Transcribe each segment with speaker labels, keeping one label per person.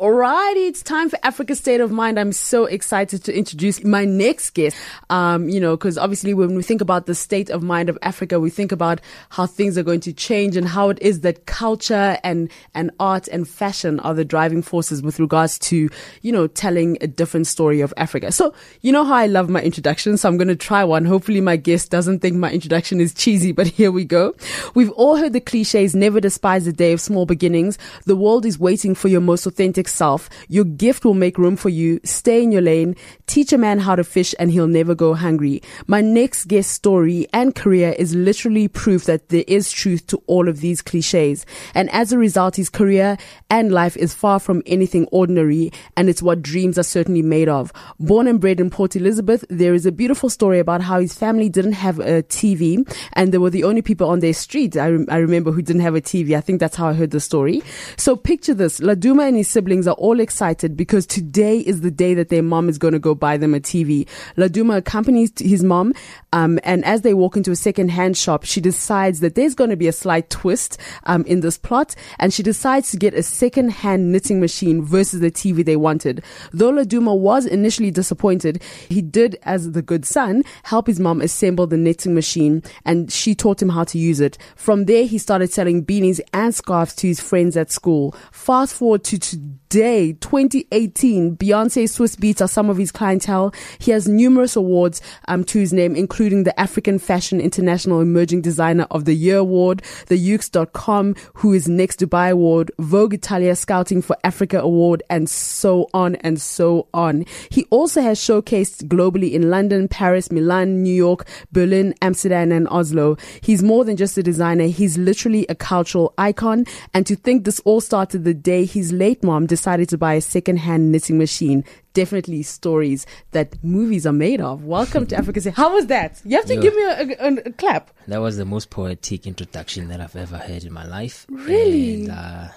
Speaker 1: Alrighty, it's time for Africa State of Mind. I'm so excited to introduce my next guest. Um, you know, because obviously when we think about the state of mind of Africa, we think about how things are going to change and how it is that culture and, and art and fashion are the driving forces with regards to, you know, telling a different story of Africa. So, you know how I love my introduction, so I'm going to try one. Hopefully my guest doesn't think my introduction is cheesy, but here we go. We've all heard the cliches, never despise the day of small beginnings. The world is waiting for your most authentic self. Your gift will make room for you. Stay in your lane. Teach a man how to fish and he'll never go hungry. My next guest story and career is literally proof that there is truth to all of these cliches. And as a result, his career and life is far from anything ordinary and it's what dreams are certainly made of. Born and bred in Port Elizabeth, there is a beautiful story about how his family didn't have a TV and they were the only people on their street. I, rem- I remember who didn't have a TV. I think that's how I heard the story. So picture this. Laduma and his siblings are all excited because today is the day that their mom is going to go buy them a TV. Laduma accompanies his mom, um, and as they walk into a second-hand shop, she decides that there's going to be a slight twist um, in this plot, and she decides to get a second-hand knitting machine versus the TV they wanted. Though Laduma was initially disappointed, he did, as the good son, help his mom assemble the knitting machine, and she taught him how to use it. From there, he started selling beanies and scarves to his friends at school. Fast forward to today, 2018, Beyonce Swizz Beatz are some of his clientele. He has numerous awards um, to his name, including the African Fashion International Emerging Designer of the Year Award, the Yoox.com Who is Next Dubai Award, Vogue Italia Scouting for Africa Award, and so on and so on. He also has showcased globally in London, Paris, Milan, New York, Berlin, Amsterdam, and Oslo. He's more than just a designer. He's literally a cultural icon. And to think this all started the day his late mom decided to buy a second-hand knitting machine. Definitely stories that movies are made of. Welcome to Africa. How was that? You have to
Speaker 2: Yo.
Speaker 1: give me a, a, a clap.
Speaker 2: That was the most poetic introduction that I've ever heard in my life.
Speaker 1: Really?
Speaker 2: And uh,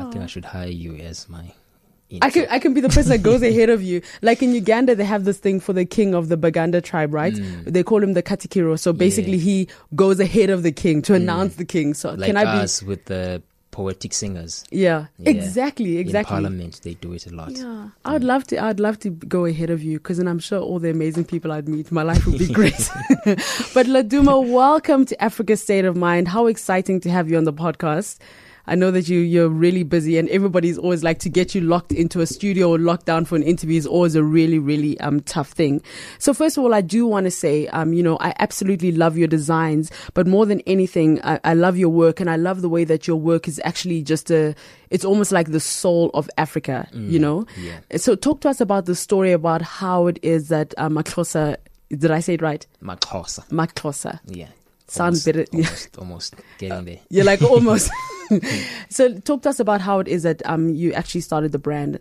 Speaker 2: I think I should hire you as my.
Speaker 1: I can I can be the person that goes ahead of you. Like in Uganda, they have this thing for the king of the Baganda tribe, right? They call him the Katikiro. So basically,
Speaker 2: Yeah.
Speaker 1: he goes ahead of the king to announce the king. So
Speaker 2: Like
Speaker 1: can I be?
Speaker 2: us with the poetic singers.
Speaker 1: Yeah,
Speaker 2: Yeah.
Speaker 1: exactly,
Speaker 2: In
Speaker 1: exactly.
Speaker 2: Parliament, they do it a lot.
Speaker 1: Yeah, I'd love to. I'd love to go ahead of you because then I'm sure all the amazing people I'd meet, my life would be great. but Laduma, welcome to Africa State of Mind. How exciting to have you on the podcast. I know that you you're really busy, and everybody's always like to get you locked into a studio or locked down for an interview is always a really really um tough thing. So first of all, I do want to say um you know I absolutely love your designs, but more than anything, I, I love your work, and I love the way that your work is actually just a it's almost like the soul of Africa, you know.
Speaker 2: yeah.
Speaker 1: So talk to us about the story about how it is that uh, Maklosa, did I say it right?
Speaker 2: Makosa.
Speaker 1: Maklosa.
Speaker 2: Yeah.
Speaker 1: Sounds better.
Speaker 2: Almost, almost getting there.
Speaker 1: You're like almost. so talk to us about how it is that um you actually started the brand.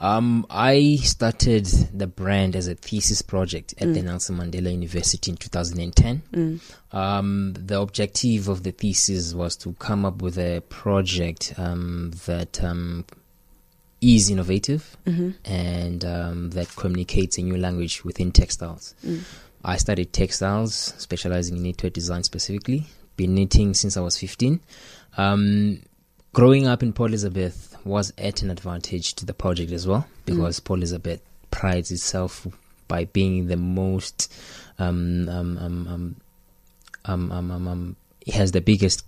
Speaker 2: Um, I started the brand as a thesis project
Speaker 1: Mm.
Speaker 2: at the Nelson Mandela University in 2010. Um, the objective of the thesis was to come up with a project um, that um, is innovative
Speaker 1: Mm-hmm.
Speaker 2: and um, that communicates a new language within textiles.
Speaker 1: Mm.
Speaker 2: I studied textiles, specializing in knitwear design specifically. Been knitting since I was 15. Um, growing up in Port Elizabeth was at an advantage to the project as well because mm. Port Elizabeth prides itself by being the most um, um, um, it has the biggest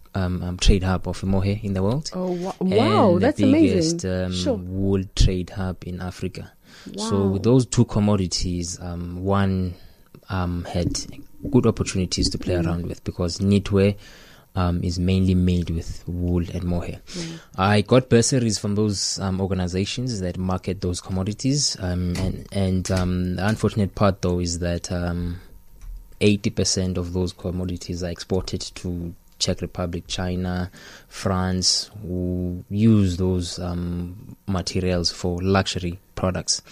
Speaker 2: trade hub of mohair in the world.
Speaker 1: Oh wow, that's
Speaker 2: the biggest,
Speaker 1: amazing! sure.
Speaker 2: wool trade hub in Africa.
Speaker 1: Wow.
Speaker 2: So with those two commodities, one had good opportunities to play
Speaker 1: mm.
Speaker 2: around with because knitwear um, is mainly made with wool and mohair. I got bursaries from those um, organizations that market those commodities, um, and and um, the unfortunate part though is that um, eighty percent of those commodities are exported to Czech Republic, China, France, who use those um, materials for luxury products.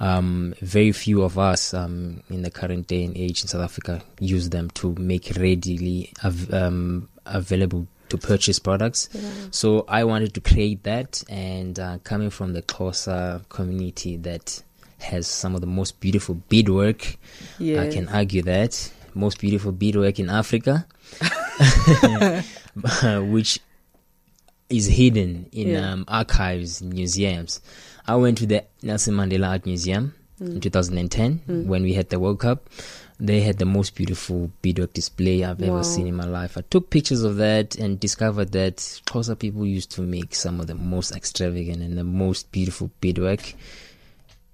Speaker 2: Um, very few of us um, in the current day and age in South Africa use them to make readily av- um, available to purchase products. So I wanted to create that, and uh, coming from the Xhosa community that has some of the most beautiful beadwork, I can argue that most beautiful beadwork in Africa, which is hidden in
Speaker 1: Yeah.
Speaker 2: um, archives, museums. I went to the Nelson Mandela Art Museum
Speaker 1: Mm.
Speaker 2: in 2010 when we had the World Cup. They had the most beautiful beadwork display I've
Speaker 1: Wow.
Speaker 2: ever seen in my life. I took pictures of that and discovered that Xhosa people used to make some of the most extravagant and the most beautiful beadwork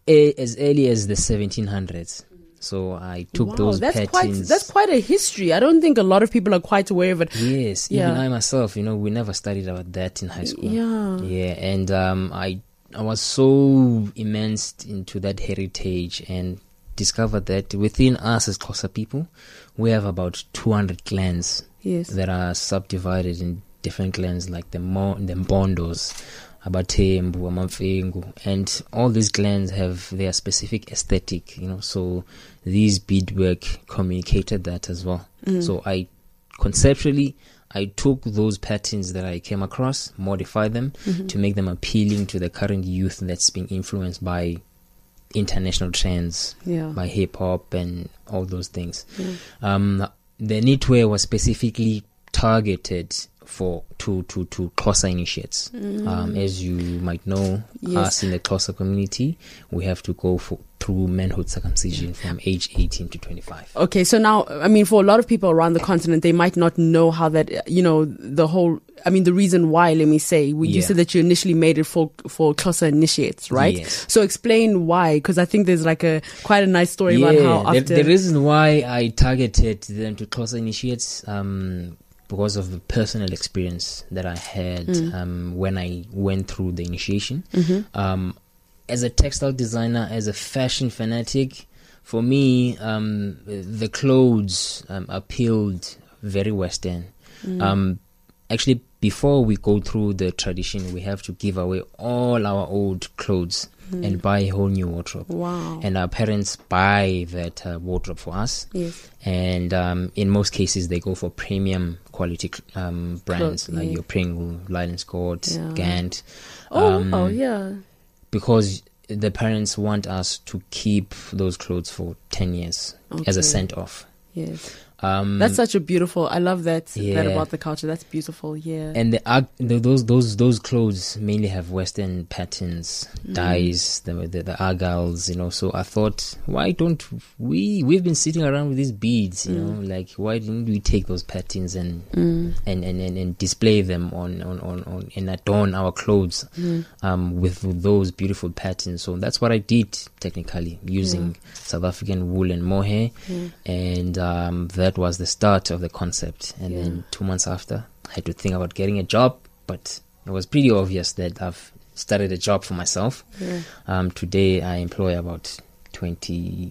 Speaker 2: as early as the 1700s. So I took
Speaker 1: wow,
Speaker 2: those
Speaker 1: that's
Speaker 2: patterns.
Speaker 1: quite that's quite a history. I don't think a lot of people are quite aware of it.
Speaker 2: Yes,
Speaker 1: Yeah.
Speaker 2: even I myself, you know, we never studied about that in high school.
Speaker 1: Yeah.
Speaker 2: Yeah, and um, I I was so immersed into that heritage and discovered that within us as Xhosa people, we have about 200 clans
Speaker 1: Yes.
Speaker 2: that are subdivided in different clans like the Mo- the Mbondos, Abatembu, Amamfengu, and all these clans have their specific aesthetic, you know. So these beadwork communicated that as well. Mm. So I conceptually I took those patterns that I came across, modified them to make them appealing to the current youth that's being influenced by international trends,
Speaker 1: Yeah.
Speaker 2: by hip hop and all those things. Um, the knitwear was specifically targeted for to to to Xhosa initiates. Um, as you might know,
Speaker 1: Yes.
Speaker 2: us in the Xhosa community, we have to go for through manhood circumcision from age 18 to 25.
Speaker 1: Okay, so now, I mean, for a lot of people around the continent, they might not know how that, you know, the whole, I mean, the reason why, let me say, you
Speaker 2: Yeah.
Speaker 1: said that you initially made it for, for Xhosa initiates, right?
Speaker 2: Yes.
Speaker 1: So explain why, because I think there's like a, quite a nice story about how
Speaker 2: the, the reason why I targeted them to Xhosa initiates, um, because of the personal experience that I had
Speaker 1: Mm.
Speaker 2: um, when I went through the initiation.
Speaker 1: Mm-hmm.
Speaker 2: Um, as a textile designer, as a fashion fanatic, for me, um, the clothes um, appealed very Western.
Speaker 1: Mm.
Speaker 2: Um, actually, before we go through the tradition, we have to give away all our old clothes and buy a whole new wardrobe.
Speaker 1: Wow.
Speaker 2: And our parents buy that uh, wardrobe for us.
Speaker 1: yes.
Speaker 2: And um, in most cases, they go for premium quality um, brands
Speaker 1: Clothes,
Speaker 2: like
Speaker 1: yeah.
Speaker 2: your Pringle, Lyle & Scott,
Speaker 1: Yeah.
Speaker 2: Gant.
Speaker 1: Oh, oh, yeah.
Speaker 2: Because the parents want us to keep those clothes for 10 years as a
Speaker 1: Okay.
Speaker 2: sent off.
Speaker 1: Yes.
Speaker 2: Um,
Speaker 1: That's such a beautiful, I love that, that about the culture. That's beautiful. Yeah.
Speaker 2: and the, arg- the those those those clothes mainly have Western patterns,
Speaker 1: Mm.
Speaker 2: dyes, the, the the argyles, you know. So I thought, why don't we? We've been sitting around with these beads, you know. Like, why didn't we take those patterns and
Speaker 1: Mm.
Speaker 2: and, and, and, and display them on, on, on, on and adorn our clothes um, with those beautiful patterns. So that's what I did technically using South African wool and mohair, and um, that was the start of the concept. And
Speaker 1: Yeah.
Speaker 2: then two months after, I had to think about getting a job, but it was pretty obvious that I've started a job for myself.
Speaker 1: Yeah.
Speaker 2: Um, today, I employ about 20,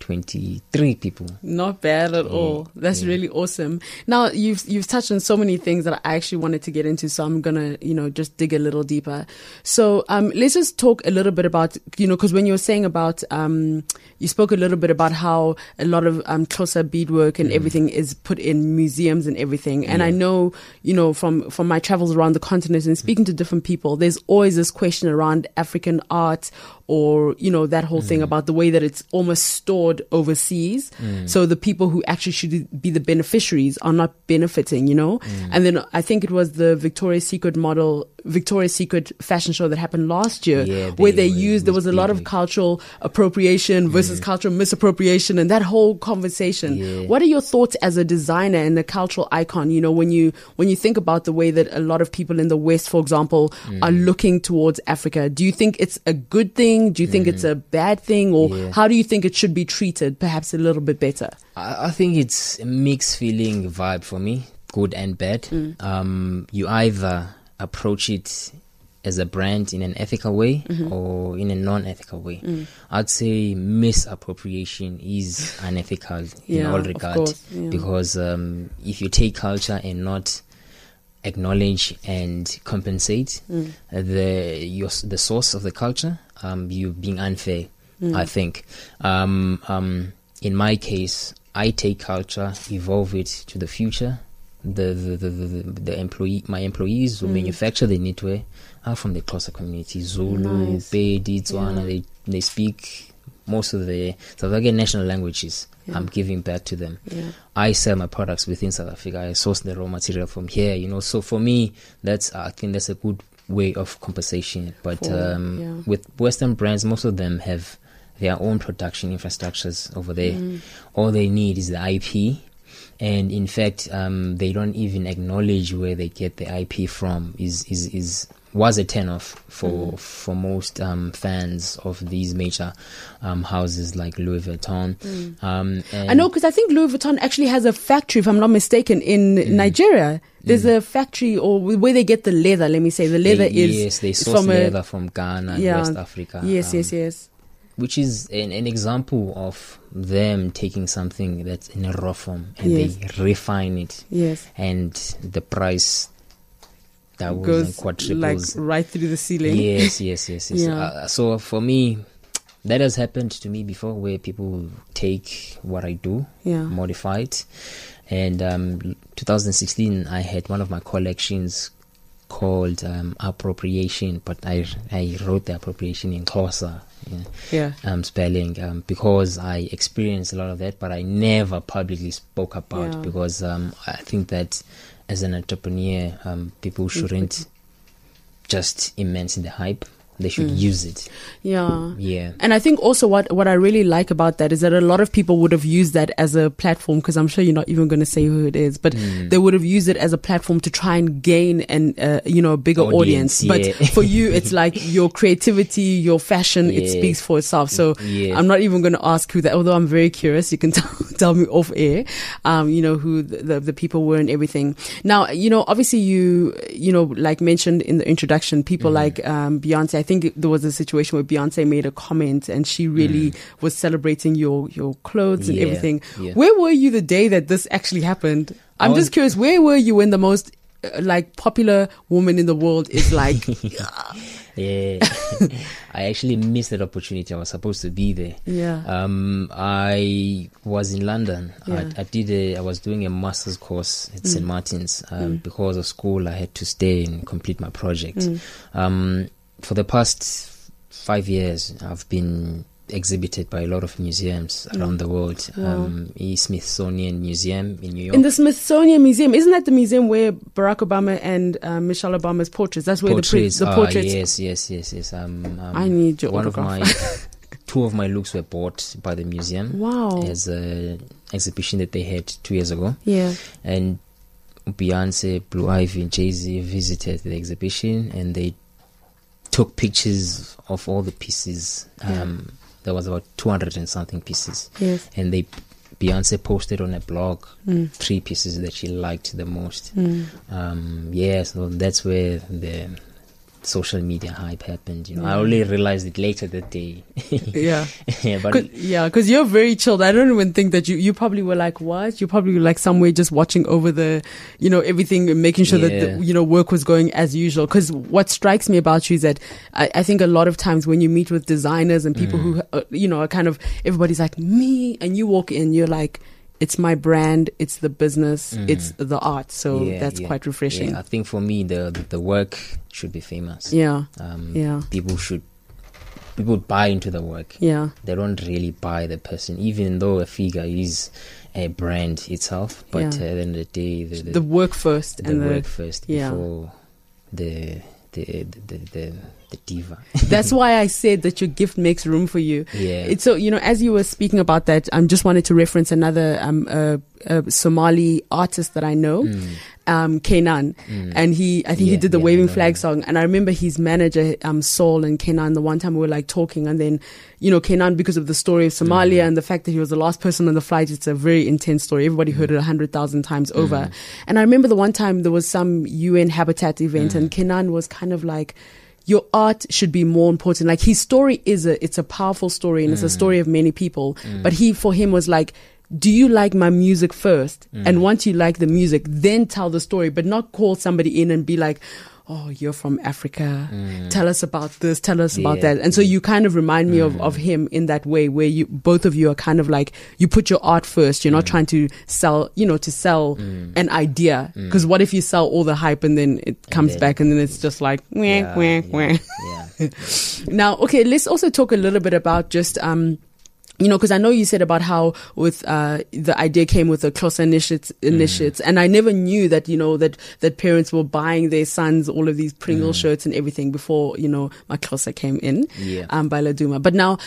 Speaker 2: 23 people.
Speaker 1: Not bad at
Speaker 2: Yeah,
Speaker 1: all. That's
Speaker 2: yeah.
Speaker 1: really awesome. Now you've you've touched on so many things that I actually wanted to get into, so I'm gonna you know just dig a little deeper. So um, let's just talk a little bit about you know because when you were saying about um, you spoke a little bit about how a lot of um, Xhosa beadwork and everything is put in museums and everything, and I
Speaker 2: Mm.
Speaker 1: Know you know from from my travels around the continent and speaking to different people, there's always this question around African art or you know that whole
Speaker 2: Mm.
Speaker 1: thing about the way that it's almost stored overseas so the people who actually should be the beneficiaries are not benefiting you know
Speaker 2: Mm.
Speaker 1: and then i think it was the victoria's secret model victoria's secret fashion show that happened last year
Speaker 2: Yeah,
Speaker 1: where
Speaker 2: they
Speaker 1: they
Speaker 2: were-
Speaker 1: used there
Speaker 2: was
Speaker 1: a lot of cultural appropriation versus cultural misappropriation and that whole conversation
Speaker 2: Yeah.
Speaker 1: what are your thoughts as a designer and a cultural icon you know when you when you think about the way that a lot of people in the west for example are
Speaker 2: Mm.
Speaker 1: looking towards africa do you think it's a good thing do you think it's a bad thing or
Speaker 2: Mm. Yeah.
Speaker 1: how do you think it should be treated perhaps a little bit better
Speaker 2: I, I think it's a mixed feeling vibe for me, good and bad. Um, you either approach it as a brand in an ethical way or in a non-ethical way. I'd say misappropriation is unethical in all
Speaker 1: of
Speaker 2: regard
Speaker 1: yeah.
Speaker 2: because um, if you take culture and not acknowledge and compensate
Speaker 1: Mm.
Speaker 2: the your, the source of the culture, um, you being unfair.
Speaker 1: Mm.
Speaker 2: I think. Um, um, in my case, I take culture, evolve it to the future. The the, the, the, the employee, my employees who
Speaker 1: Mm.
Speaker 2: manufacture the knitwear are from the Xhosa community. Zulu,
Speaker 1: Nice.
Speaker 2: Tswana.
Speaker 1: Yeah.
Speaker 2: They they speak most of the South African national languages.
Speaker 1: Yeah.
Speaker 2: I'm giving back to them.
Speaker 1: Yeah.
Speaker 2: I sell my products within South Africa. I source the raw material from here. You know, so for me, that's I think that's a good way of compensation. But
Speaker 1: For-
Speaker 2: um, with Western brands, most of them have their own production infrastructures over there.
Speaker 1: Mm.
Speaker 2: All they need is the IP. And in fact, um, they don't even acknowledge where they get the IP from. Is is is was a turn off for for most um, fans of these major um, houses like Louis Vuitton. Um,
Speaker 1: I know because I think Louis Vuitton actually has a factory, if I'm not mistaken, in
Speaker 2: Mm.
Speaker 1: Nigeria. There's a factory or where they get the leather. Let me say the leather
Speaker 2: they,
Speaker 1: is
Speaker 2: yes, they source
Speaker 1: from a-
Speaker 2: leather from Ghana
Speaker 1: Yeah.
Speaker 2: West Africa.
Speaker 1: Yes,
Speaker 2: um,
Speaker 1: yes, yes.
Speaker 2: Which is an, an example of them taking something that's in a raw form and
Speaker 1: Yes.
Speaker 2: they refine it
Speaker 1: Yes.
Speaker 2: and the price doubles and
Speaker 1: Goes like right through the ceiling.
Speaker 2: yes, yes, yes, yes.
Speaker 1: Yeah.
Speaker 2: Uh, so for me, that has happened to me before, where people take what I do,
Speaker 1: Yeah.
Speaker 2: modify it. And um, 2016, I had one of my collections called um, appropriation, but I I wrote the appropriation in Xhosa. Yeah
Speaker 1: Yeah.
Speaker 2: um, spelling um, because I experienced a lot of that, but I never publicly spoke about
Speaker 1: Yeah.
Speaker 2: because um, I think that as an entrepreneur, um, people shouldn't just immense the hype. They should
Speaker 1: Mm.
Speaker 2: use it.
Speaker 1: Yeah.
Speaker 2: Yeah.
Speaker 1: And I think also what, what I really like about that is that a lot of people would have used that as a platform because I'm sure you're not even going to say who it is, but
Speaker 2: Mm.
Speaker 1: they would have used it as a platform to try and gain an, uh, you know, a bigger audience.
Speaker 2: Audience, yeah.
Speaker 1: But for you, it's like your creativity, your fashion, it speaks for itself. So
Speaker 2: Yeah.
Speaker 1: I'm not even going to ask who that, although I'm very curious. You can tell, tell me off air, um, you know, who the, the, the people were and everything. Now, you know, obviously you, you know, like mentioned in the introduction, people
Speaker 2: Mm-hmm.
Speaker 1: like, um, Beyonce, I think there was a situation where Beyonce made a comment and she really was celebrating your, your clothes and
Speaker 2: Mm. Yeah,
Speaker 1: everything.
Speaker 2: yeah.
Speaker 1: Where were you the day that this actually happened? I'm
Speaker 2: was-
Speaker 1: just curious, where were you when the most, uh, like popular woman in the world is like,
Speaker 2: Yeah. I actually missed that opportunity. I was supposed to be there.
Speaker 1: yeah,
Speaker 2: Um, I was in London.
Speaker 1: Yeah.
Speaker 2: I, I did a. I was doing a master's course at
Speaker 1: Mm.
Speaker 2: St Martin's. Um, Because of school, I had to stay and complete my project.
Speaker 1: Mm.
Speaker 2: Um, for the past five years, I've been exhibited by a lot of museums around the world.
Speaker 1: Wow.
Speaker 2: Um, the Smithsonian Museum in New York.
Speaker 1: In the Smithsonian Museum, isn't that the museum where Barack Obama and uh, Michelle Obama's portraits? That's where
Speaker 2: portraits.
Speaker 1: the, pre- the portraits.
Speaker 2: yes, yes, yes, yes. Um, um,
Speaker 1: I need your
Speaker 2: one of my two of my looks were bought by the museum
Speaker 1: Wow.
Speaker 2: as a exhibition that they had two years ago.
Speaker 1: Yeah.
Speaker 2: and Beyonce, Blue Ivy, and Jay Z visited the exhibition and they took pictures of all the pieces.
Speaker 1: Yeah.
Speaker 2: Um, there was about 200 and something pieces.
Speaker 1: Yes.
Speaker 2: And they Beyonce posted on a blog
Speaker 1: Mm.
Speaker 2: three pieces that she liked the most.
Speaker 1: Mm.
Speaker 2: Um, yeah, so that's where the social media hype happened. You know, I only realized it later that day.
Speaker 1: Yeah.
Speaker 2: yeah, but
Speaker 1: Cause, yeah, because you're very chilled. I don't even think that you, you probably were like, what? You probably were like somewhere just watching over the, you know, everything and making sure that, the, you know, work was going as usual. Because what strikes me about you is that I, I think a lot of times when you meet with designers and people
Speaker 2: Mm.
Speaker 1: who, uh, you know, are kind of, everybody's like, me. And you walk in, you're like, it's my brand, it's the business,
Speaker 2: Mm.
Speaker 1: it's the art. So
Speaker 2: Yeah,
Speaker 1: that's
Speaker 2: yeah,
Speaker 1: quite refreshing.
Speaker 2: yeah, I think for me, the, the the work should be famous.
Speaker 1: Yeah.
Speaker 2: Um,
Speaker 1: Yeah.
Speaker 2: people should people buy into the work.
Speaker 1: Yeah.
Speaker 2: They don't really buy the person, even though a figure is a brand itself. But
Speaker 1: Yeah.
Speaker 2: uh, at the end of the day, the, the,
Speaker 1: The work first
Speaker 2: the
Speaker 1: and the,
Speaker 2: work first
Speaker 1: yeah.
Speaker 2: before the the the the, the, diva.
Speaker 1: That's why I said that your gift makes room for you.
Speaker 2: yeah,
Speaker 1: It's so you know, as you were speaking about that, I um, just wanted to reference another um, uh, uh, Somali artist that I know,
Speaker 2: Mm,
Speaker 1: um, K'naan,
Speaker 2: mm.
Speaker 1: and he, I think he did the
Speaker 2: yeah,
Speaker 1: waving flag song, and I remember his manager, um, Saul and K'naan. The one time we were like talking, and then you know, K'naan because of the story of Somalia
Speaker 2: Mm.
Speaker 1: and the fact that he was the last person on the flight. It's a very intense story. Everybody heard it a hundred thousand times over.
Speaker 2: Mm.
Speaker 1: And I remember the one time there was some UN Habitat event,
Speaker 2: Mm.
Speaker 1: and K'naan was kind of like your art should be more important. Like his story is a, it's a powerful story and it's a
Speaker 2: Mm.
Speaker 1: story of many people. But he, for him was like, do you like my music first?
Speaker 2: Mm.
Speaker 1: And once you like the music, then tell the story, but not call somebody in and be like, Oh, you're from Africa. Tell us about this. Tell us about
Speaker 2: Mm. Yeah.
Speaker 1: that. And so you kind of remind me of, of him in that way where you, both of you are kind of like, you put your art first. You're not
Speaker 2: Mm.
Speaker 1: trying to sell, you know, to sell an idea. Cause what if you sell all the hype and then it comes
Speaker 2: then-
Speaker 1: back and then it's just like, wah,
Speaker 2: Yeah,
Speaker 1: wah,
Speaker 2: yeah,
Speaker 1: wah.
Speaker 2: yeah.
Speaker 1: Now, okay, let's also talk a little bit about just um, you know, because I know you said about how with uh, the idea came with the Xhosa initiates, initiates, and I never knew that you know that that parents were buying their sons all of these Pringle shirts and everything before you know Maxhosa came in
Speaker 2: Yeah.
Speaker 1: um, by Laduma. But now,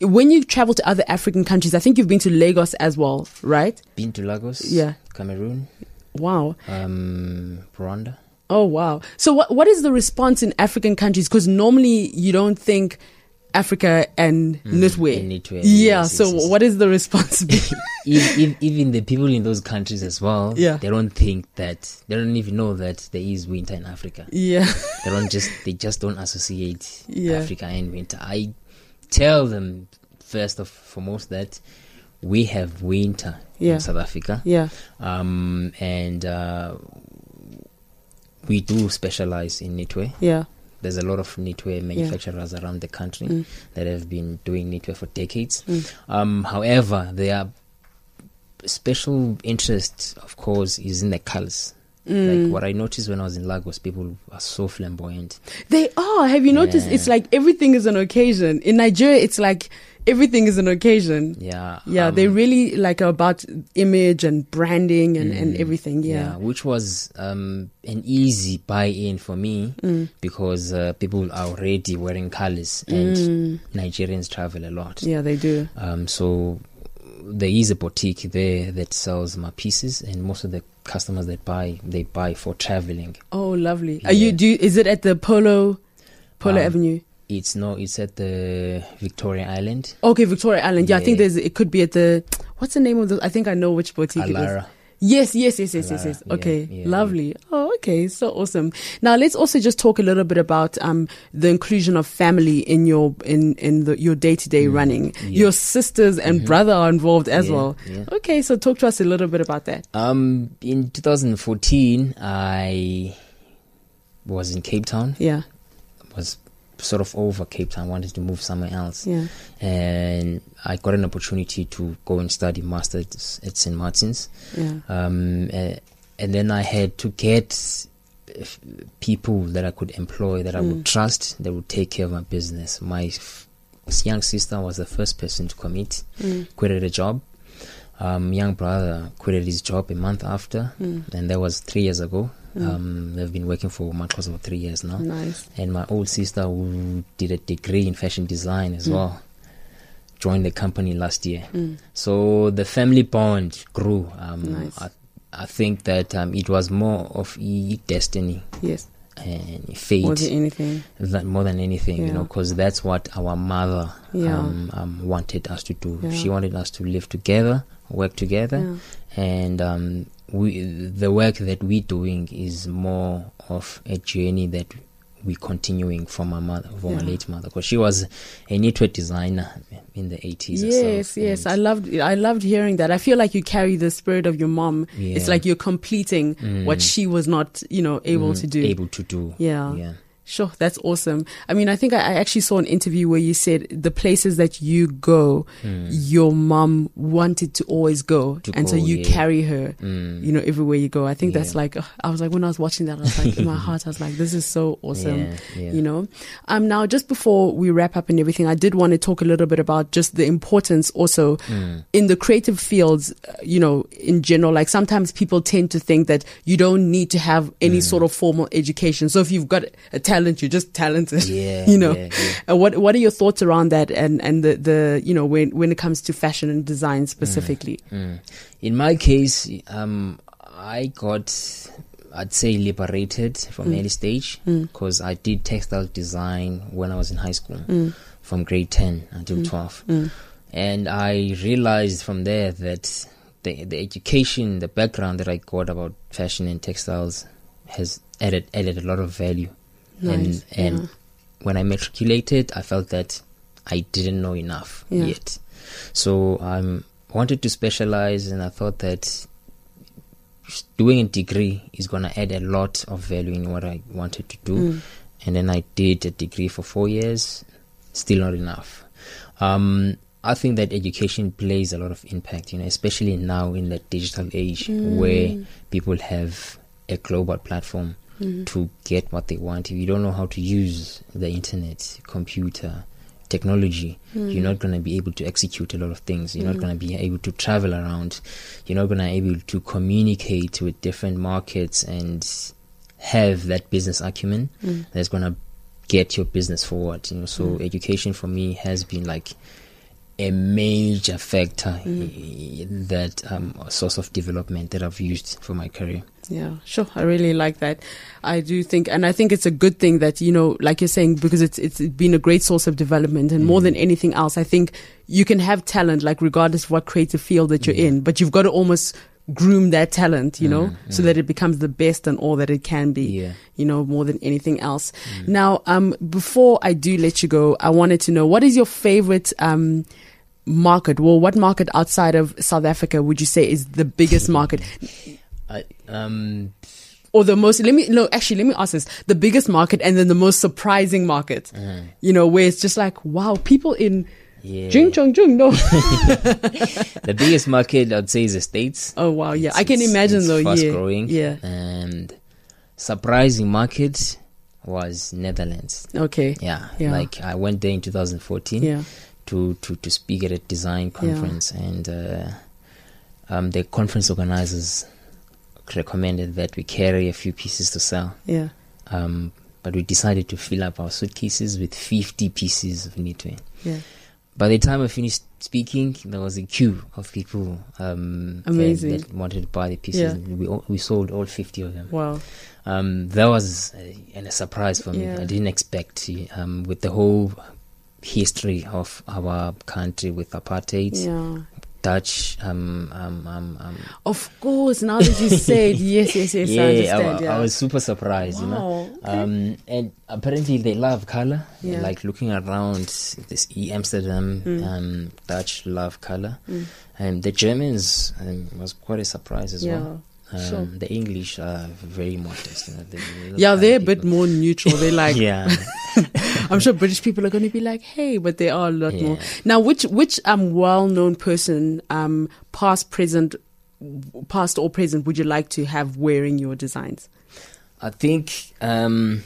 Speaker 1: when you travel to other African countries, I think you've been to Lagos as well, right?
Speaker 2: Been to Lagos,
Speaker 1: Yeah.
Speaker 2: Cameroon,
Speaker 1: Wow.
Speaker 2: um, Rwanda.
Speaker 1: Oh wow. So what what is the response in African countries? Because normally you don't think Africa and knitwear, Yeah.
Speaker 2: yes,
Speaker 1: so
Speaker 2: yes, yes.
Speaker 1: what is the response? be-
Speaker 2: even, even the people in those countries as well,
Speaker 1: Yeah.
Speaker 2: they don't think that they don't even know that there is winter in Africa.
Speaker 1: yeah.
Speaker 2: They don't just they just don't associate
Speaker 1: Yeah.
Speaker 2: Africa and winter. I tell them first of foremost that we have winter
Speaker 1: Yeah.
Speaker 2: in South Africa,
Speaker 1: Yeah.
Speaker 2: um, and uh, we do specialize in knitwear.
Speaker 1: Yeah.
Speaker 2: There's a lot of knitwear manufacturers around the country
Speaker 1: Mm.
Speaker 2: that have been doing knitwear for decades. Um, however, their special interest, of course, is in the colors.
Speaker 1: Mm.
Speaker 2: Like what I noticed when I was in Lagos, people are so flamboyant.
Speaker 1: They are. Have you noticed?
Speaker 2: Yeah.
Speaker 1: It's like everything is an occasion. In Nigeria, it's like everything is an occasion.
Speaker 2: Yeah,
Speaker 1: Yeah,
Speaker 2: um,
Speaker 1: they really like about image and branding and, and
Speaker 2: Mm,
Speaker 1: everything. Yeah.
Speaker 2: which was um, an easy buy-in for me
Speaker 1: Mm.
Speaker 2: because uh, people are already wearing colors and Nigerians travel a lot.
Speaker 1: Mm. Yeah, they do.
Speaker 2: Um, so there is a boutique there that sells my pieces, and most of the customers that buy they buy for traveling.
Speaker 1: Oh, lovely.
Speaker 2: Yeah.
Speaker 1: Are you do? Is it at the Polo, Polo
Speaker 2: Um,
Speaker 1: Avenue?
Speaker 2: It's no, it's at the Victoria Island,
Speaker 1: Okay, Victoria Island. Yeah, I think there's. It could be at the. What's the name of the? I think I know which boutique it is.
Speaker 2: Alara.
Speaker 1: Yes, yes, yes, yes, yes,
Speaker 2: Alara,
Speaker 1: yes.
Speaker 2: yeah,
Speaker 1: Okay,
Speaker 2: yeah,
Speaker 1: lovely. Oh, okay, so awesome. Now let's also just talk a little bit about um the inclusion of family in your in in the, your day to day running.
Speaker 2: Yeah.
Speaker 1: Your sisters and brother are involved as
Speaker 2: Yeah,
Speaker 1: well.
Speaker 2: yeah.
Speaker 1: Okay, so talk to us a little bit about that.
Speaker 2: Um, in 2014, I was in Cape Town.
Speaker 1: Yeah,
Speaker 2: Was sort of over Cape Town. Wanted to move somewhere else,
Speaker 1: yeah,
Speaker 2: and I got an opportunity to go and study masters at St Martin's.
Speaker 1: yeah,
Speaker 2: um, uh, and then I had to get people that I could employ that I
Speaker 1: Mm.
Speaker 2: would trust that would take care of my business. My f- young sister was the first person to commit,
Speaker 1: Mm.
Speaker 2: quitted a job. Um, young brother quitted his job a month after,
Speaker 1: Mm.
Speaker 2: and that was three years ago. Um, they've been working for Marcos for three years now.
Speaker 1: nice.
Speaker 2: And my old sister, who did a degree in fashion design as
Speaker 1: Mm.
Speaker 2: well, joined the company last year.
Speaker 1: Mm.
Speaker 2: So the family bond grew. Um,
Speaker 1: Nice.
Speaker 2: I, I think that um, it was more of a destiny
Speaker 1: Yes,
Speaker 2: and fate
Speaker 1: more than anything.
Speaker 2: than, more than anything, you know, because that's what our mother
Speaker 1: Yeah.
Speaker 2: um, um, wanted us to do.
Speaker 1: Yeah.
Speaker 2: She wanted us to live together, work together,
Speaker 1: Yeah.
Speaker 2: and um, we the work that we're doing is more of a journey that we're continuing from our mother, from our
Speaker 1: Yeah.
Speaker 2: late mother, because she was a knitwear designer in the 80s.
Speaker 1: Yes,
Speaker 2: herself,
Speaker 1: yes, I loved I loved hearing that. I feel like you carry the spirit of your mom. It's like you're completing what
Speaker 2: Mm.
Speaker 1: she was not, you know, able
Speaker 2: Mm,
Speaker 1: to do.
Speaker 2: Able to do.
Speaker 1: Yeah.
Speaker 2: Yeah.
Speaker 1: Sure, that's awesome. I mean, I think I, I actually saw an interview where you said the places that you go, your mom wanted to always go,
Speaker 2: Hmm. To
Speaker 1: and so you
Speaker 2: yeah.
Speaker 1: carry her,
Speaker 2: Mm.
Speaker 1: you know, everywhere you go. I think that's like, I was like, when I was watching that, I was like, in my heart, I was like, this is so awesome.
Speaker 2: Yeah, yeah.
Speaker 1: You know, um, now just before we wrap up and everything, I did want to talk a little bit about just the importance also
Speaker 2: Mm.
Speaker 1: in the creative fields, uh, you know, in general, like sometimes people tend to think that you don't need to have any sort of formal education. So if you've got a talent, you're just talented.
Speaker 2: Yeah,
Speaker 1: you know.
Speaker 2: yeah, yeah.
Speaker 1: Uh, what What are your thoughts around that, and and the the you know when when it comes to fashion and design specifically?
Speaker 2: Mm. In my case, um, I got, I'd say, liberated from
Speaker 1: Mm.
Speaker 2: early stage because I did textile design when I was in high school,
Speaker 1: Mm.
Speaker 2: from grade ten until twelve, and I realized from there that the the education, the background that I got about fashion and textiles has added added a lot of value,
Speaker 1: Nice,
Speaker 2: and and
Speaker 1: yeah.
Speaker 2: when I matriculated, I felt that I didn't know enough
Speaker 1: Yeah.
Speaker 2: yet. So I um, wanted to specialize, and I thought that doing a degree is going to add a lot of value in what I wanted to do.
Speaker 1: Mm.
Speaker 2: And then I did a degree for four years, still not enough. Um, I think that education plays a lot of impact, you know, especially now in the digital age where people have a global platform Mm-hmm. to get what they want. If you don't know how to use the internet, computer, technology, you're mm-hmm. not going to be able to execute a lot of things. You're not mm-hmm. going to be able to travel around. You're not going to be able to communicate with different markets and have that business acumen mm. that's going to get your business forward. You know, so mm. education for me has been like a major factor in that um, source of development that I've used for my career.
Speaker 1: Yeah, sure. I really like that. I do think, and I think it's a good thing that you know, like you're saying, because it's it's been a great source of development, and more mm. than anything else, I think you can have talent, like regardless of what creative field that you're mm. in, but you've got to almost groom that talent, you know, so that it becomes the best and all that it can be.
Speaker 2: Yeah.
Speaker 1: You know, more than anything else. Now, um, before I do let you go, I wanted to know what is your favorite um market? Well, what market outside of South Africa would you say is the biggest market?
Speaker 2: I, um,
Speaker 1: or the most let me no actually let me ask this the biggest market and then the most surprising market you know where it's just like wow people in
Speaker 2: yeah.
Speaker 1: Jing Chong Jung no
Speaker 2: the biggest market I'd say is the States.
Speaker 1: oh wow yeah
Speaker 2: It's-
Speaker 1: I can imagine
Speaker 2: it's
Speaker 1: though
Speaker 2: fast
Speaker 1: yeah
Speaker 2: growing.
Speaker 1: yeah
Speaker 2: And surprising market was Netherlands.
Speaker 1: okay
Speaker 2: Yeah.
Speaker 1: Yeah.
Speaker 2: Like I went there in 2014
Speaker 1: yeah
Speaker 2: to, to, to speak at a design conference and uh, um, the conference organizers recommended that we carry a few pieces to sell.
Speaker 1: yeah
Speaker 2: Um, but we decided to fill up our suitcases with 50 pieces of knitwear.
Speaker 1: yeah
Speaker 2: By the time I finished speaking, there was a queue of people um, that-
Speaker 1: Amazing.
Speaker 2: That, wanted to buy the pieces.
Speaker 1: Yeah.
Speaker 2: We all, we sold all 50 of them.
Speaker 1: wow
Speaker 2: Um, that was a, and a surprise for me.
Speaker 1: Yeah.
Speaker 2: I didn't expect um, with the whole history of our country with apartheid,
Speaker 1: yeah
Speaker 2: Dutch. Um, um, um, um,
Speaker 1: of course now that you said yes yes yes I
Speaker 2: yeah, I,
Speaker 1: understand
Speaker 2: wa-
Speaker 1: yeah
Speaker 2: I was super surprised. You know.
Speaker 1: okay.
Speaker 2: Um, and apparently they love color.
Speaker 1: Yeah.
Speaker 2: Like looking around this E Amsterdam,
Speaker 1: Mm.
Speaker 2: um, Dutch love color.
Speaker 1: Mm.
Speaker 2: And the Germans um, was quite a surprise as
Speaker 1: yeah
Speaker 2: well. Um,
Speaker 1: sure.
Speaker 2: The English are very modest. You know, they,
Speaker 1: yeah they're a bit more neutral they're like
Speaker 2: yeah,
Speaker 1: I'm sure British people are going to be like, "Hey," but they are a lot more. Now, which which um well-known person, um past, present, past or present, would you like to have wearing your designs?
Speaker 2: I think um,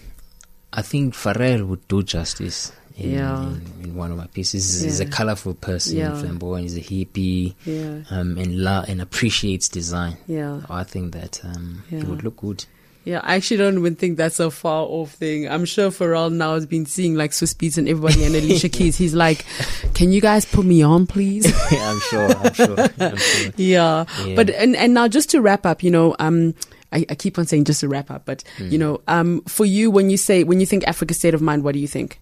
Speaker 2: I think Pharrell would do justice. In,
Speaker 1: Yeah.
Speaker 2: in, in one of my pieces, he's a colorful person,
Speaker 1: Yeah.
Speaker 2: flamboyant. He's a hippie,
Speaker 1: Yeah,
Speaker 2: um, and la- and appreciates design.
Speaker 1: yeah,
Speaker 2: I think that um,
Speaker 1: Yeah.
Speaker 2: it would look good.
Speaker 1: yeah. I actually don't even think that's a far off thing. I'm sure Pharrell now has been seeing like Swizz Beatz and everybody and Alicia Keys. He's like, "Can you guys put me on, please?"
Speaker 2: I'm sure. I'm sure. I'm sure.
Speaker 1: yeah.
Speaker 2: Yeah.
Speaker 1: But and and now just to wrap up, you know, um, I, I keep on saying just to wrap up, but
Speaker 2: Hmm.
Speaker 1: you know, um, for you when you say when you think Africa state of mind, what do you think?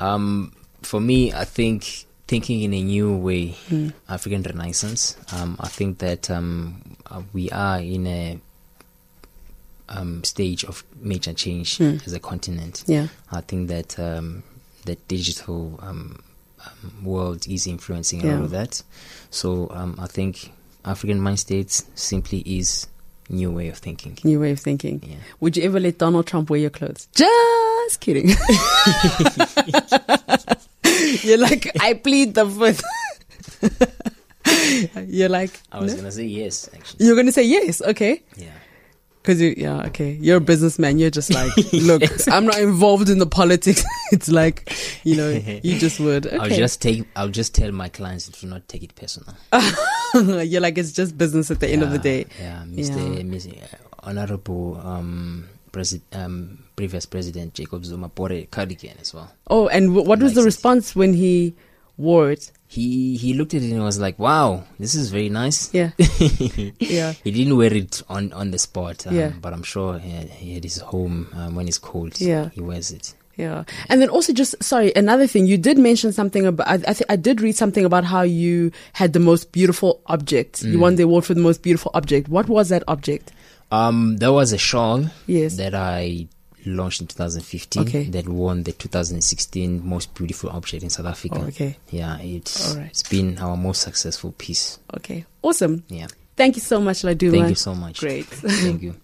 Speaker 2: Um, for me, I think thinking in a new way,
Speaker 1: Hmm.
Speaker 2: African Renaissance. Um, I think that um, uh, we are in a um, stage of major change
Speaker 1: Hmm.
Speaker 2: as a continent.
Speaker 1: Yeah.
Speaker 2: I think that um, the digital um, um, world is influencing a
Speaker 1: Yeah.
Speaker 2: lot of that. So um, I think African mind states simply is new way of thinking.
Speaker 1: New way of thinking.
Speaker 2: Yeah.
Speaker 1: Would you ever let Donald Trump wear your clothes? Just kidding. You're like, I plead the fifth. You're like,
Speaker 2: I was
Speaker 1: no?
Speaker 2: gonna say yes, actually.
Speaker 1: you're going to say yes. Okay.
Speaker 2: Yeah.
Speaker 1: Cause you, yeah, okay. You're a businessman. You're just like, look, I'm not involved in the politics. it's like, you know, you just would.
Speaker 2: I'll just take. I'll just tell my clients to not take it personal.
Speaker 1: You're like, it's just business at the end of the day.
Speaker 2: Yeah, Mr.
Speaker 1: Yeah.
Speaker 2: Mr. Honorable um, Presi- um, previous President Jacob Zuma bought a cardigan as well.
Speaker 1: Oh, and w- what was the
Speaker 2: it.
Speaker 1: response when he wore it?
Speaker 2: He he looked at it and was like, "Wow, this is very nice."
Speaker 1: Yeah. Yeah.
Speaker 2: He didn't wear it on on the spot, um,
Speaker 1: Yeah.
Speaker 2: but I'm sure he had, he had his home um, when it's cold.
Speaker 1: Yeah.
Speaker 2: he wears it.
Speaker 1: Yeah, and then also just sorry, another thing you did mention something about. I I, th- I did read something about how you had the most beautiful object.
Speaker 2: Mm.
Speaker 1: You won the award for the most beautiful object. What was that object?
Speaker 2: Um, there was a song
Speaker 1: Yes.
Speaker 2: that I launched in 2015
Speaker 1: Okay.
Speaker 2: that won the 2016 most beautiful object in South Africa.
Speaker 1: Oh, okay.
Speaker 2: Yeah, it's
Speaker 1: All right.
Speaker 2: it's been our most successful piece.
Speaker 1: Okay. Awesome.
Speaker 2: Yeah.
Speaker 1: Thank you so much, Laduma.
Speaker 2: Thank you so much.
Speaker 1: Great.
Speaker 2: Thank you.